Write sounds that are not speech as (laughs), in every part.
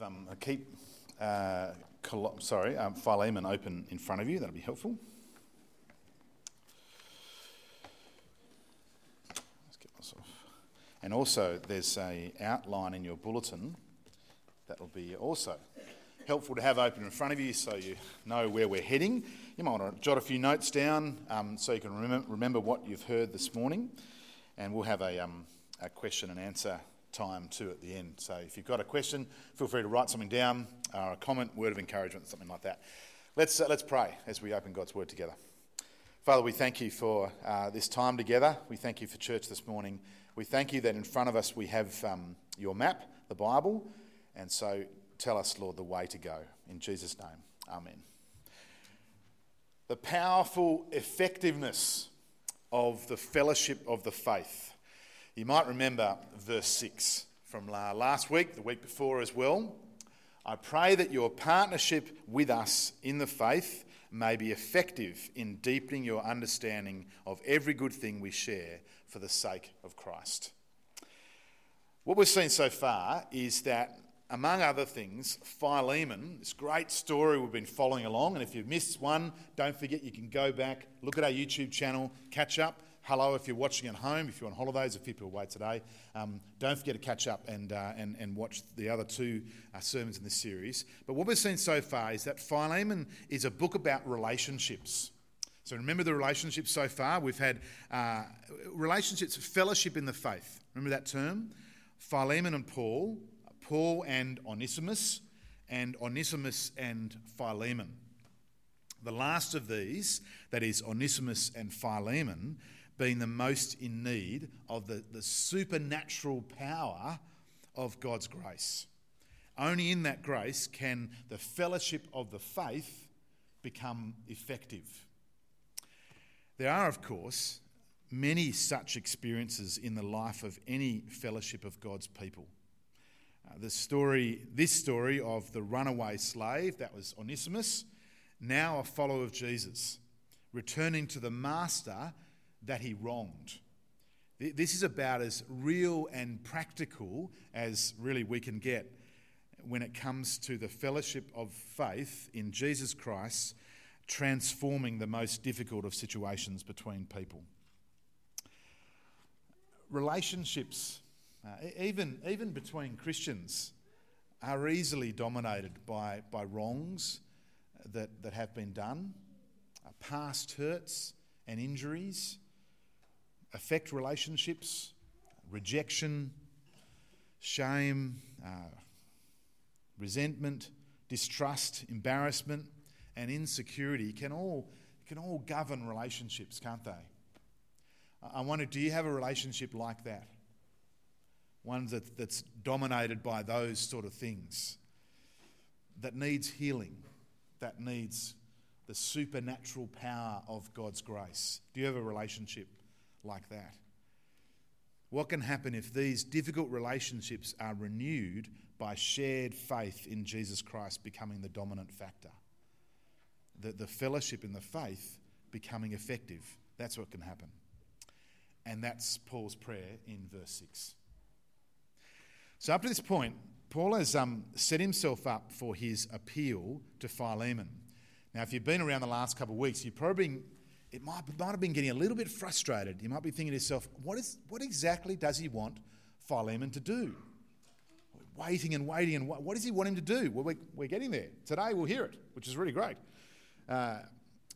have um, keep uh, Col- sorry um, Philemon open in front of you. That'll be helpful. Let's get. And also, there's a outline in your bulletin that'll be also helpful to have open in front of you so you know where we're heading. You might want to jot a few notes down um, so you can remember, remember what you've heard this morning. And we'll have a, um, a question and answer time too at the end. So if you've got a question, feel free to write something down, or a comment, word of encouragement, something like that. Let's, uh, let's pray as we open God's Word together. Father, we thank you for uh, this time together. We thank you for church this morning. We thank you that in front of us we have um, your map, the Bible, and so tell us, Lord, the way to go. In Jesus' name, Amen. The powerful effectiveness of the fellowship of the faith. You might remember verse 6 from last week, the week before as well. I pray that your partnership with us in the faith may be effective in deepening your understanding of every good thing we share for the sake of Christ. What we've seen so far is that among other things, Philemon, this great story we've been following along. And if you've missed one, don't forget you can go back, look at our YouTube channel, catch up. Hello, if you're watching at home, if you're on holidays, if people away today, um, don't forget to catch up and, uh, and, and watch the other two uh, sermons in this series. But what we've seen so far is that Philemon is a book about relationships. So remember the relationships so far? We've had uh, relationships, fellowship in the faith. Remember that term? Philemon and Paul Paul and Onesimus, and Onesimus and Philemon. The last of these, that is Onesimus and Philemon, being the most in need of the, the supernatural power of God's grace. Only in that grace can the fellowship of the faith become effective. There are, of course, many such experiences in the life of any fellowship of God's people. Uh, the story, this story of the runaway slave, that was Onesimus, now a follower of Jesus, returning to the master that he wronged. This is about as real and practical as really we can get when it comes to the fellowship of faith in Jesus Christ transforming the most difficult of situations between people. Relationships uh, even, even between Christians, are easily dominated by, by wrongs that, that have been done, uh, past hurts and injuries, affect relationships, rejection, shame, uh, resentment, distrust, embarrassment, and insecurity can all, can all govern relationships, can't they? I wonder do you have a relationship like that? one that, that's dominated by those sort of things, that needs healing, that needs the supernatural power of God's grace. Do you have a relationship like that? What can happen if these difficult relationships are renewed by shared faith in Jesus Christ becoming the dominant factor? The, the fellowship in the faith becoming effective. That's what can happen. And that's Paul's prayer in verse 6. So, up to this point, Paul has um, set himself up for his appeal to Philemon. Now, if you've been around the last couple of weeks, you've probably it might, might have been getting a little bit frustrated. You might be thinking to yourself, what, is, what exactly does he want Philemon to do? Waiting and waiting, and what, what does he want him to do? Well, we're, we're getting there. Today we'll hear it, which is really great. Uh,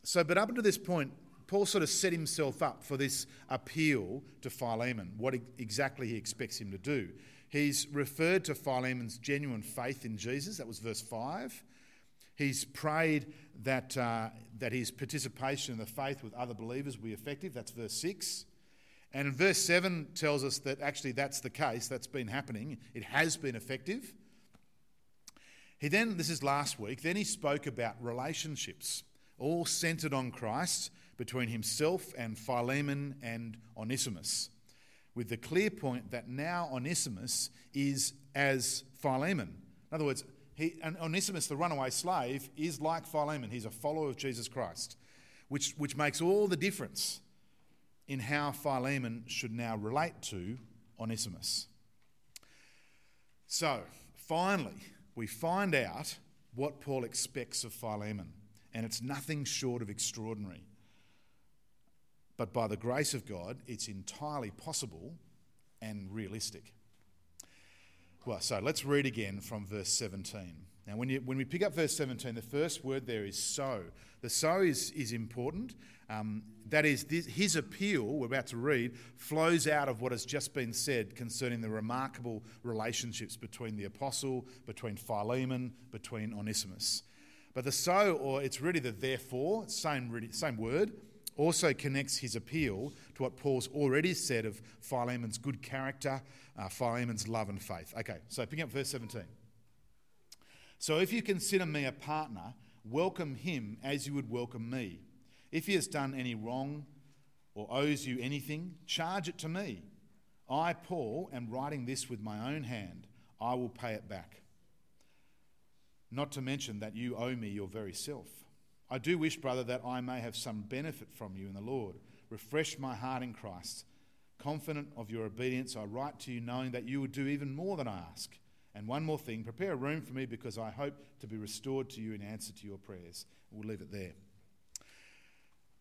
so, but up until this point, Paul sort of set himself up for this appeal to Philemon, what exactly he expects him to do. He's referred to Philemon's genuine faith in Jesus, that was verse 5. He's prayed that, uh, that his participation in the faith with other believers will be effective, that's verse 6. And verse 7 tells us that actually that's the case, that's been happening, it has been effective. He then, this is last week, then he spoke about relationships, all centered on Christ between himself and Philemon and Onesimus with the clear point that now Onesimus is as Philemon. In other words, he, Onesimus, the runaway slave, is like Philemon. He's a follower of Jesus Christ, which, which makes all the difference in how Philemon should now relate to Onesimus. So, finally, we find out what Paul expects of Philemon, and it's nothing short of extraordinary. But by the grace of God, it's entirely possible and realistic. Well, so let's read again from verse 17. Now, when, you, when we pick up verse 17, the first word there is so. The so is, is important. Um, that is, this, his appeal, we're about to read, flows out of what has just been said concerning the remarkable relationships between the apostle, between Philemon, between Onesimus. But the so, or it's really the therefore, same, same word, also connects his appeal to what Paul's already said of Philemon's good character, uh, Philemon's love and faith. Okay, so picking up verse 17. So if you consider me a partner, welcome him as you would welcome me. If he has done any wrong or owes you anything, charge it to me. I, Paul, am writing this with my own hand. I will pay it back. Not to mention that you owe me your very self. I do wish, brother, that I may have some benefit from you in the Lord. Refresh my heart in Christ. Confident of your obedience, I write to you knowing that you will do even more than I ask. And one more thing prepare a room for me because I hope to be restored to you in answer to your prayers. We'll leave it there.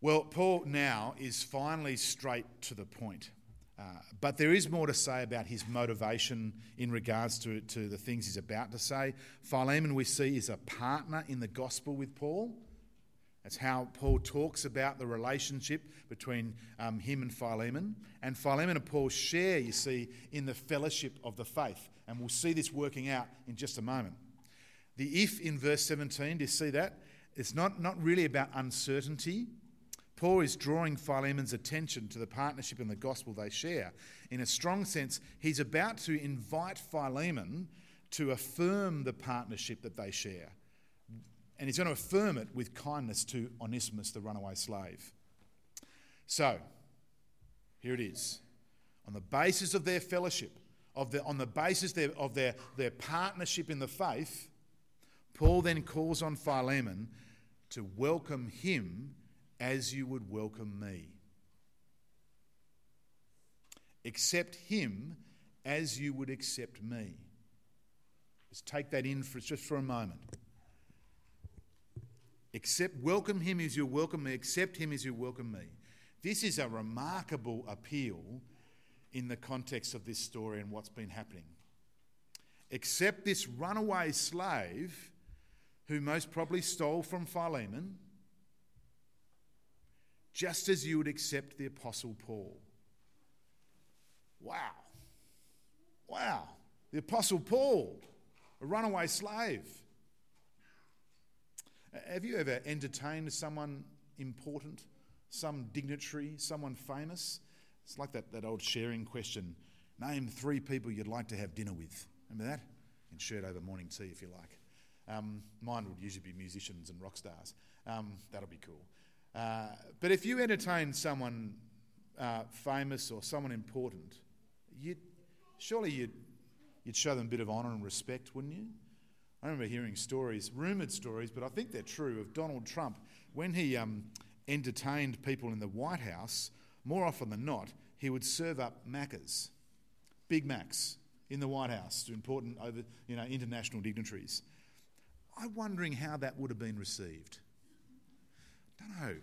Well, Paul now is finally straight to the point. Uh, but there is more to say about his motivation in regards to, to the things he's about to say. Philemon, we see, is a partner in the gospel with Paul. That's how Paul talks about the relationship between um, him and Philemon. And Philemon and Paul share, you see, in the fellowship of the faith. And we'll see this working out in just a moment. The if in verse 17, do you see that? It's not, not really about uncertainty. Paul is drawing Philemon's attention to the partnership and the gospel they share. In a strong sense, he's about to invite Philemon to affirm the partnership that they share and he's going to affirm it with kindness to Onesimus, the runaway slave. So, here it is. On the basis of their fellowship, of the, on the basis of their, their partnership in the faith, Paul then calls on Philemon to welcome him as you would welcome me. Accept him as you would accept me. Just take that in for, just for a moment. Accept, welcome him as you welcome me, accept him as you welcome me. This is a remarkable appeal in the context of this story and what's been happening. Accept this runaway slave who most probably stole from Philemon, just as you would accept the Apostle Paul. Wow. Wow. The Apostle Paul, a runaway slave. Have you ever entertained someone important, some dignitary, someone famous? It's like that, that old sharing question name three people you'd like to have dinner with. Remember that? And shirt over morning tea if you like. Um, mine would usually be musicians and rock stars. Um, that'll be cool. Uh, but if you entertain someone uh, famous or someone important, you'd, surely you'd, you'd show them a bit of honour and respect, wouldn't you? I remember hearing stories, rumoured stories, but I think they're true, of Donald Trump when he um, entertained people in the White House. More often than not, he would serve up Maccas, Big Macs, in the White House to important over, you know, international dignitaries. I'm wondering how that would have been received. Don't know.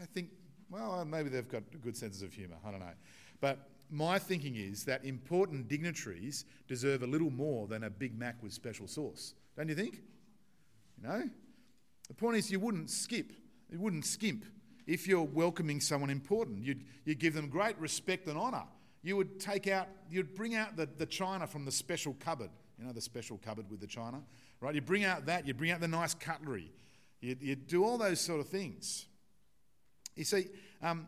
I think, well, maybe they've got good senses of humour. I don't know. But my thinking is that important dignitaries deserve a little more than a Big Mac with special sauce. Don't you think? You know? The point is, you wouldn't skip, you wouldn't skimp if you're welcoming someone important. You'd, you'd give them great respect and honour. You would take out, you'd bring out the, the china from the special cupboard. You know, the special cupboard with the china, right? You bring out that, you bring out the nice cutlery. You, you do all those sort of things. You see, um,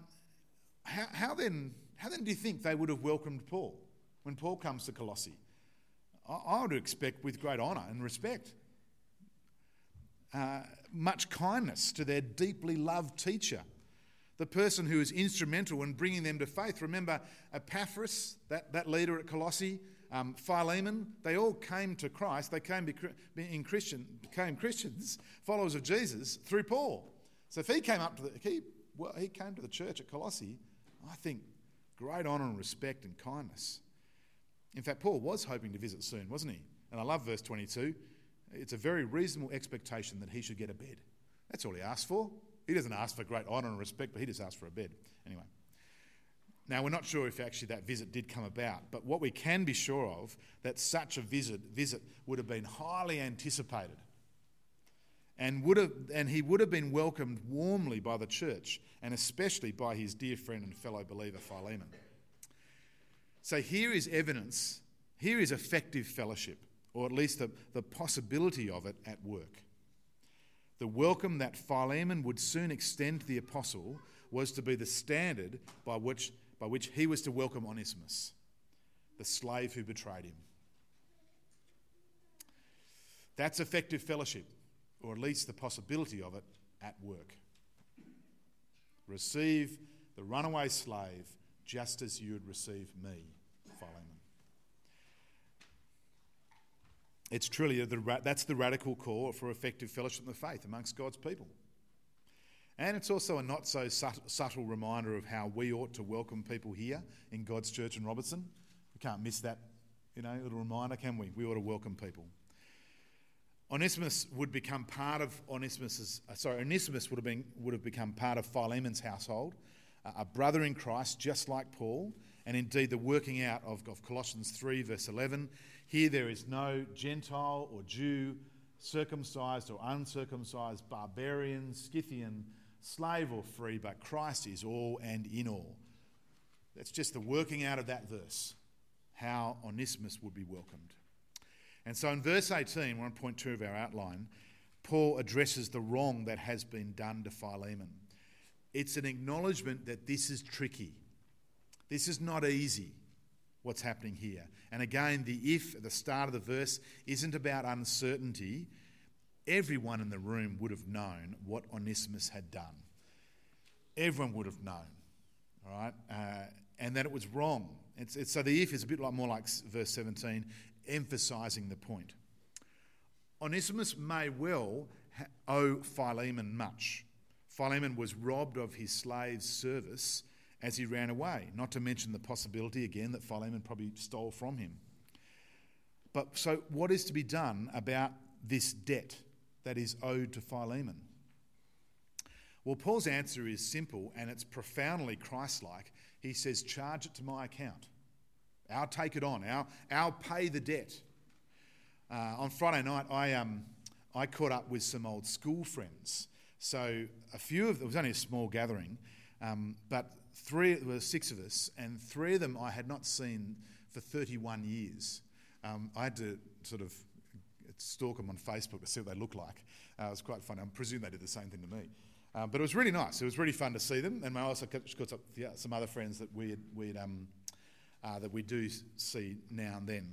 how, how, then, how then do you think they would have welcomed Paul when Paul comes to Colossae? I would expect with great honour and respect. Uh, much kindness to their deeply loved teacher, the person who is instrumental in bringing them to faith. Remember Epaphras, that, that leader at Colossae, um, Philemon, they all came to Christ. They came in Christian, became Christians, followers of Jesus, through Paul. So if he came up to the, he, well, he came to the church at Colossae, I think great honour and respect and kindness. In fact, Paul was hoping to visit soon, wasn't he? And I love verse 22. it's a very reasonable expectation that he should get a bed. That's all he asked for. He doesn't ask for great honour and respect, but he just asked for a bed. Anyway. Now, we're not sure if actually that visit did come about, but what we can be sure of, that such a visit, visit would have been highly anticipated. And, would have, and he would have been welcomed warmly by the church, and especially by his dear friend and fellow believer Philemon. So here is evidence, here is effective fellowship, or at least the, the possibility of it at work. The welcome that Philemon would soon extend to the apostle was to be the standard by which by which he was to welcome Onesimus, the slave who betrayed him. That's effective fellowship, or at least the possibility of it at work. Receive the runaway slave just as you would receive me, Philemon. It's truly the, that's the radical call for effective fellowship in the faith amongst God's people. And it's also a not so subtle reminder of how we ought to welcome people here in God's church in Robertson. We can't miss that, you know, little reminder, can we? We ought to welcome people. Onesimus would become part of Onesimus's, uh, sorry, Onesimus would have, been, would have become part of Philemon's household, a brother in Christ, just like Paul, and indeed the working out of, of Colossians 3, verse 11. Here there is no Gentile or Jew, circumcised or uncircumcised, barbarian, Scythian, slave or free, but Christ is all and in all. That's just the working out of that verse, how Onesimus would be welcomed. And so in verse 18, 1.2 of our outline, Paul addresses the wrong that has been done to Philemon. It's an acknowledgement that this is tricky. This is not easy, what's happening here. And again, the if at the start of the verse isn't about uncertainty, everyone in the room would have known what Onesimus had done. Everyone would have known, all right, uh, and that it was wrong. It's, it's, so the if is a bit like, more like verse 17, emphasising the point. Onesimus may well owe Philemon much. Philemon was robbed of his slave's service as he ran away, not to mention the possibility again that Philemon probably stole from him. But so, what is to be done about this debt? that is owed to Philemon? Well, Paul's answer is simple and it's profoundly Christ like. He says, Charge it to my account. I'll take it on. I'll, I'll pay the debt. Uh, on Friday night, I, um, I caught up with some old school friends. So a few of them, it was only a small gathering, um, but three, there were six of us, and three of them I had not seen for 31 years. Um, I had to sort of stalk them on Facebook to see what they look like. Uh, it was quite fun. I presume they did the same thing to me. Um, but it was really nice. It was really fun to see them. And I also got some other friends that we we'd, um, uh, that we do see now and then.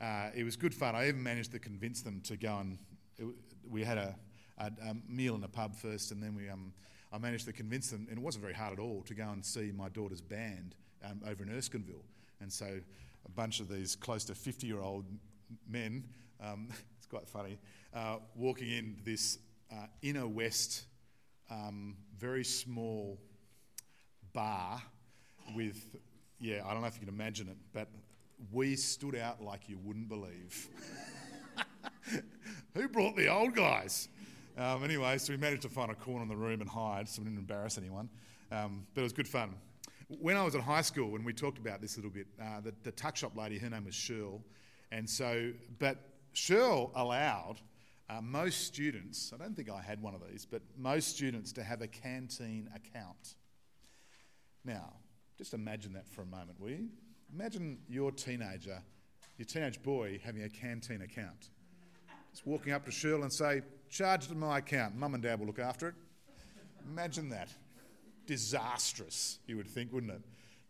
Uh, it was good fun. I even managed to convince them to go and it, we had a, a, a, meal in a pub first, and then we um, I managed to convince them, and it wasn't very hard at all, to go and see my daughter's band um, over in Erskineville. And so a bunch of these close to 50 year old men um, (laughs) it's quite funny, uh, walking in this uh, inner west, um, very small bar with, yeah, I don't know if you can imagine it, but we stood out like you wouldn't believe. (laughs) Who brought the old guys? Um, anyway, so we managed to find a corner in the room and hide so we didn't embarrass anyone. Um, but it was good fun. When I was at high school, and we talked about this a little bit, uh, the, the tuck shop lady, her name was Shirl. And so, but Shirl allowed uh, most students, I don't think I had one of these, but most students to have a canteen account. Now, just imagine that for a moment, will you? Imagine your teenager, your teenage boy, having a canteen account. Just walking up to Shirl and say, charge it to my account. Mum and dad will look after it. Imagine that. Disastrous, you would think, wouldn't it?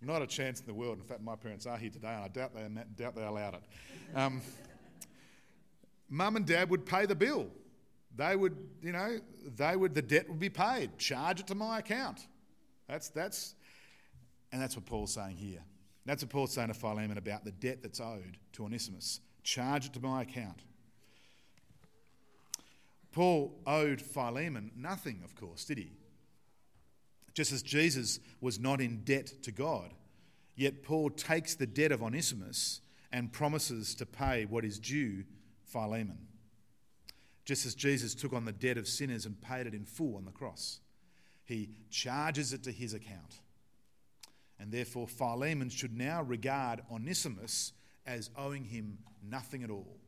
Not a chance in the world. In fact, my parents are here today, and I doubt they, doubt they allowed it. Um, mum and dad would pay the bill. They would, you know, they would, the debt would be paid. Charge it to my account. That's, that's, and that's what Paul's saying here. That's what Paul's saying to Philemon about the debt that's owed to Onesimus. Charge it to my account. Paul owed Philemon nothing, of course, did he? Just as Jesus was not in debt to God. Yet Paul takes the debt of Onesimus and promises to pay what is due Philemon. just as Jesus took on the debt of sinners and paid it in full on the cross. He charges it to his account. And therefore, Philemon should now regard Onesimus as owing him nothing at all.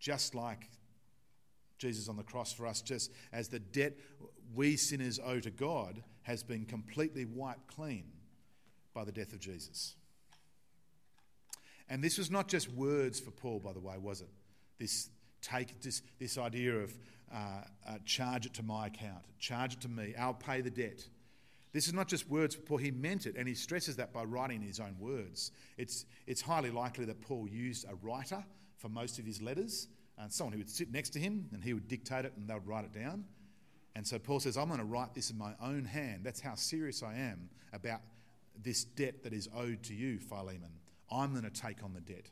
Just like Jesus on the cross for us, just as the debt we sinners owe to God has been completely wiped clean by the death of Jesus. And this was not just words for Paul, by the way, was it? This take this, this idea of uh, uh, charge it to my account, charge it to me, I'll pay the debt. This is not just words Paul, he meant it, and he stresses that by writing in his own words. It's, it's highly likely that Paul used a writer for most of his letters, and someone who would sit next to him and he would dictate it and they would write it down. And so Paul says, I'm going to write this in my own hand. That's how serious I am about this debt that is owed to you, Philemon. I'm going to take on the debt.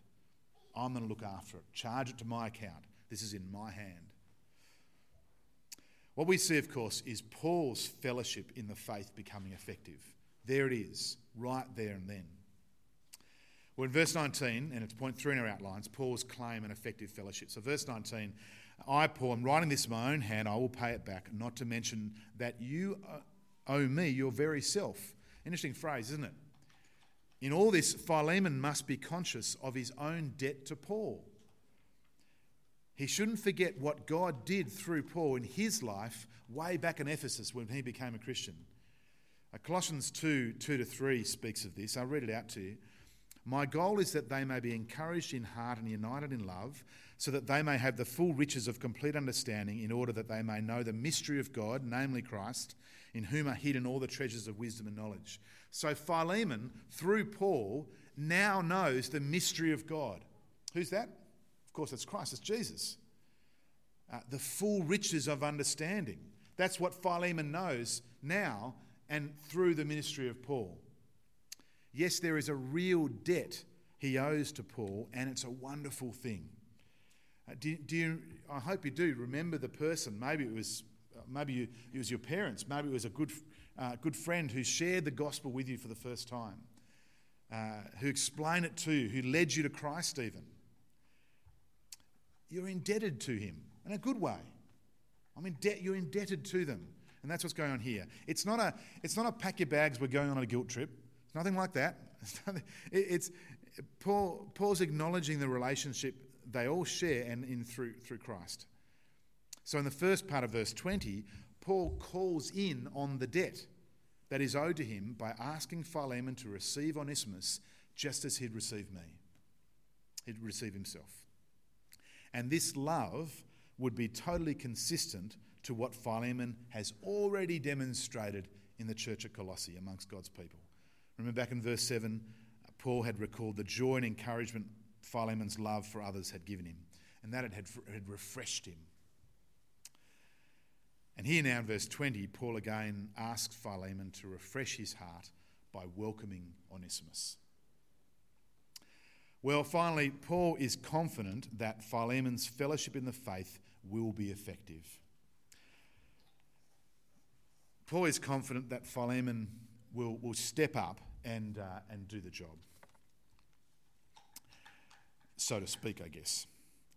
I'm going to look after it, charge it to my account. This is in my hand. What we see, of course, is Paul's fellowship in the faith becoming effective. There it is, right there and then. Well, in verse 19, and it's point three in our outlines, Paul's claim and effective fellowship. So, verse 19, I, Paul, am writing this in my own hand, I will pay it back, not to mention that you uh, owe me your very self. Interesting phrase, isn't it? In all this, Philemon must be conscious of his own debt to Paul. He shouldn't forget what God did through Paul in his life way back in Ephesus when he became a Christian. Uh, Colossians 2 2 to 3 speaks of this. I'll read it out to you. My goal is that they may be encouraged in heart and united in love, so that they may have the full riches of complete understanding, in order that they may know the mystery of God, namely Christ, in whom are hidden all the treasures of wisdom and knowledge. So Philemon, through Paul, now knows the mystery of God. Who's that? Of course, it's Christ, it's Jesus. Uh, the full riches of understanding. That's what Philemon knows now and through the ministry of Paul. Yes, there is a real debt he owes to Paul, and it's a wonderful thing. Uh, do, do you, I hope you do remember the person. Maybe it was, uh, maybe you, it was your parents. Maybe it was a good, uh, good friend who shared the gospel with you for the first time, uh, who explained it to you, who led you to Christ even. You're indebted to him in a good way. I'm in debt, you're indebted to them. And that's what's going on here. It's not a, it's not a pack your bags, we're going on a guilt trip. It's nothing like that. (laughs) It's, Paul, Paul's acknowledging the relationship they all share and in through, through Christ. So in the first part of verse 20, Paul calls in on the debt that is owed to him by asking Philemon to receive Onesimus just as he'd received me. He'd receive himself. And this love would be totally consistent to what Philemon has already demonstrated in the church at Colossae amongst God's people. Remember back in verse 7, Paul had recalled the joy and encouragement Philemon's love for others had given him, and that it had, had refreshed him. And here now in verse 20, Paul again asks Philemon to refresh his heart by welcoming Onesimus. Well, finally, Paul is confident that Philemon's fellowship in the faith will be effective. Paul is confident that Philemon will, will step up and, uh, and do the job. So to speak, I guess.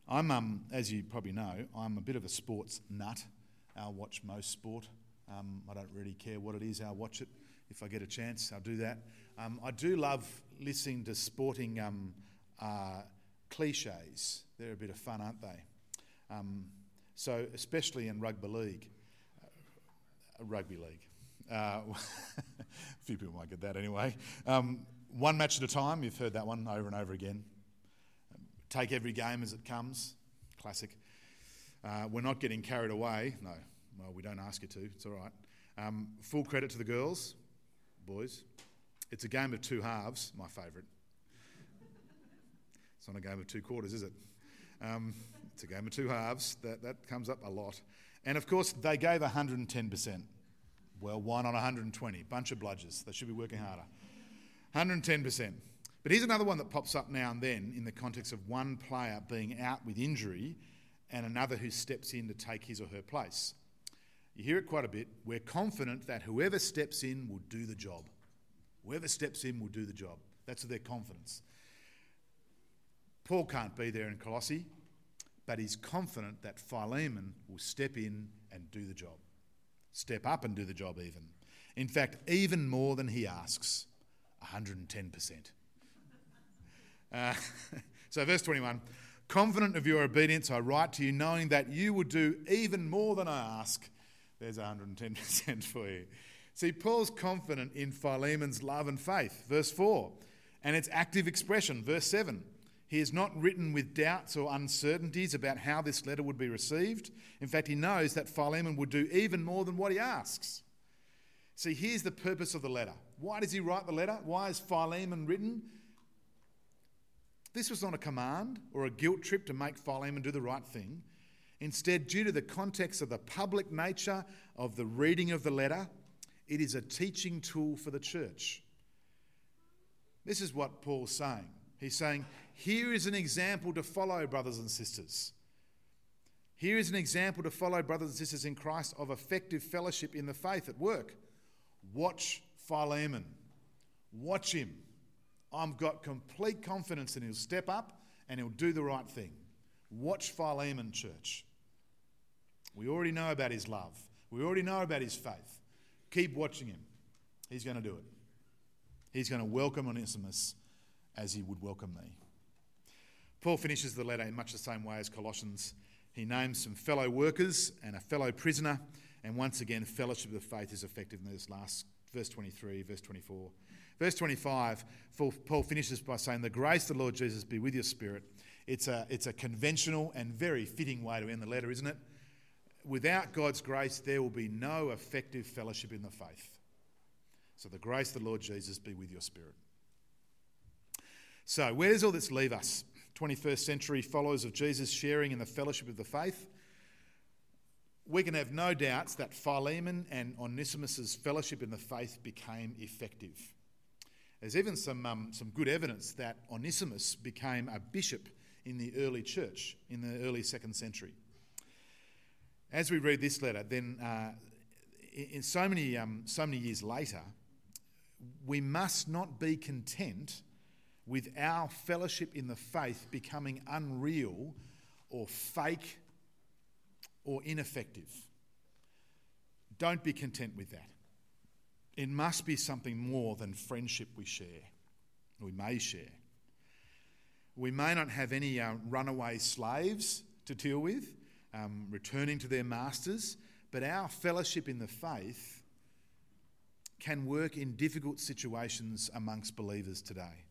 I'm, um, as you probably know, I'm a bit of a sports nut. I'll watch most sport. Um, I don't really care what it is, I'll watch it. If I get a chance, I'll do that. Um, I do love listening to sporting uh, cliches. They're a bit of fun, aren't they? Um, so, especially in rugby league, uh, rugby league. Uh, (laughs) a few people might get that anyway. Um, one match at a time, you've heard that one over and over again. Take every game as it comes, classic. Uh, we're not getting carried away. No, well, we don't ask you to, it's all right. Um, full credit to the girls, boys. It's a game of two halves, my favourite. It's not a game of two quarters, is it? Um, it's a game of two halves. That, that comes up a lot. And of course, they gave 110%. Well, why not 120? Bunch of bludgers. They should be working harder. 110%. But here's another one that pops up now and then in the context of one player being out with injury and another who steps in to take his or her place. You hear it quite a bit. We're confident that whoever steps in will do the job. Whoever steps in will do the job. That's their confidence. Paul can't be there in Colossae. but he's confident that Philemon will step in and do the job. Step up and do the job, even. In fact, even more than he asks 110%. Uh, (laughs) so, verse 21 Confident of your obedience, I write to you, knowing that you will do even more than I ask. There's 110% (laughs) for you. See, Paul's confident in Philemon's love and faith. Verse 4. And its active expression. Verse 7. He is not written with doubts or uncertainties about how this letter would be received. In fact, he knows that Philemon would do even more than what he asks. See, here's the purpose of the letter. Why does he write the letter? Why is Philemon written? This was not a command or a guilt trip to make Philemon do the right thing. Instead, due to the context of the public nature of the reading of the letter, it is a teaching tool for the church. This is what Paul's saying. He's saying, here is an example to follow, brothers and sisters. Here is an example to follow, brothers and sisters in Christ, of effective fellowship in the faith at work. Watch Philemon. Watch him. I've got complete confidence that he'll step up and he'll do the right thing. Watch Philemon, church. We already know about his love, we already know about his faith. Keep watching him. He's going to do it. He's going to welcome Onesimus as he would welcome me. Paul finishes the letter in much the same way as Colossians. He names some fellow workers and a fellow prisoner, and once again, fellowship of faith is effective in this last verse 23, verse 24. Verse 25, Paul finishes by saying, The grace of the Lord Jesus be with your spirit. It's a, it's a conventional and very fitting way to end the letter, isn't it? Without God's grace, there will be no effective fellowship in the faith. So the grace of the Lord Jesus be with your spirit. So, where does all this leave us? 21st century followers of Jesus sharing in the fellowship of the faith. We can have no doubts that Philemon and Onesimus' fellowship in the faith became effective. There's even some, um, some good evidence that Onesimus became a bishop in the early church, in the early second century. As we read this letter, then uh, in so many, um, so many years later, we must not be content with our fellowship in the faith becoming unreal or fake or ineffective. Don't be content with that. It must be something more than friendship we share, we may share. We may not have any uh, runaway slaves to deal with, um, returning to their masters, but our fellowship in the faith can work in difficult situations amongst believers today.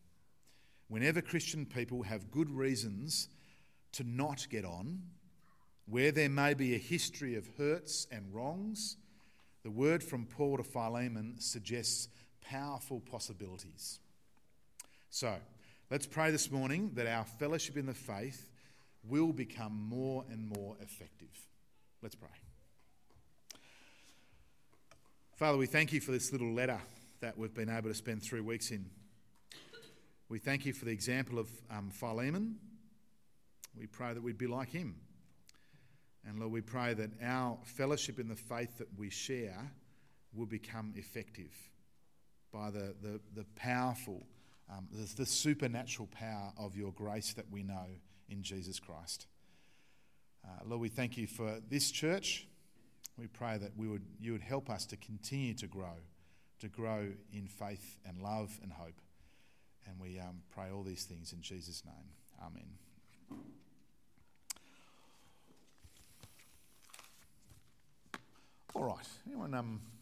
Whenever Christian people have good reasons to not get on, where there may be a history of hurts and wrongs, the word from Paul to Philemon suggests powerful possibilities. So, let's pray this morning that our fellowship in the faith will become more and more effective. Let's pray. Father, we thank you for this little letter that we've been able to spend three weeks in. We thank you for the example of um, Philemon. We pray that we'd be like him and Lord, we pray that our fellowship in the faith that we share will become effective by the, the, the powerful, um, the, the supernatural power of your grace that we know in Jesus Christ. Uh, Lord, we thank you for this church. We pray that we would, you would help us to continue to grow, to grow in faith and love and hope. And we um, pray all these things in Jesus' name. Amen. All right. Anyone um,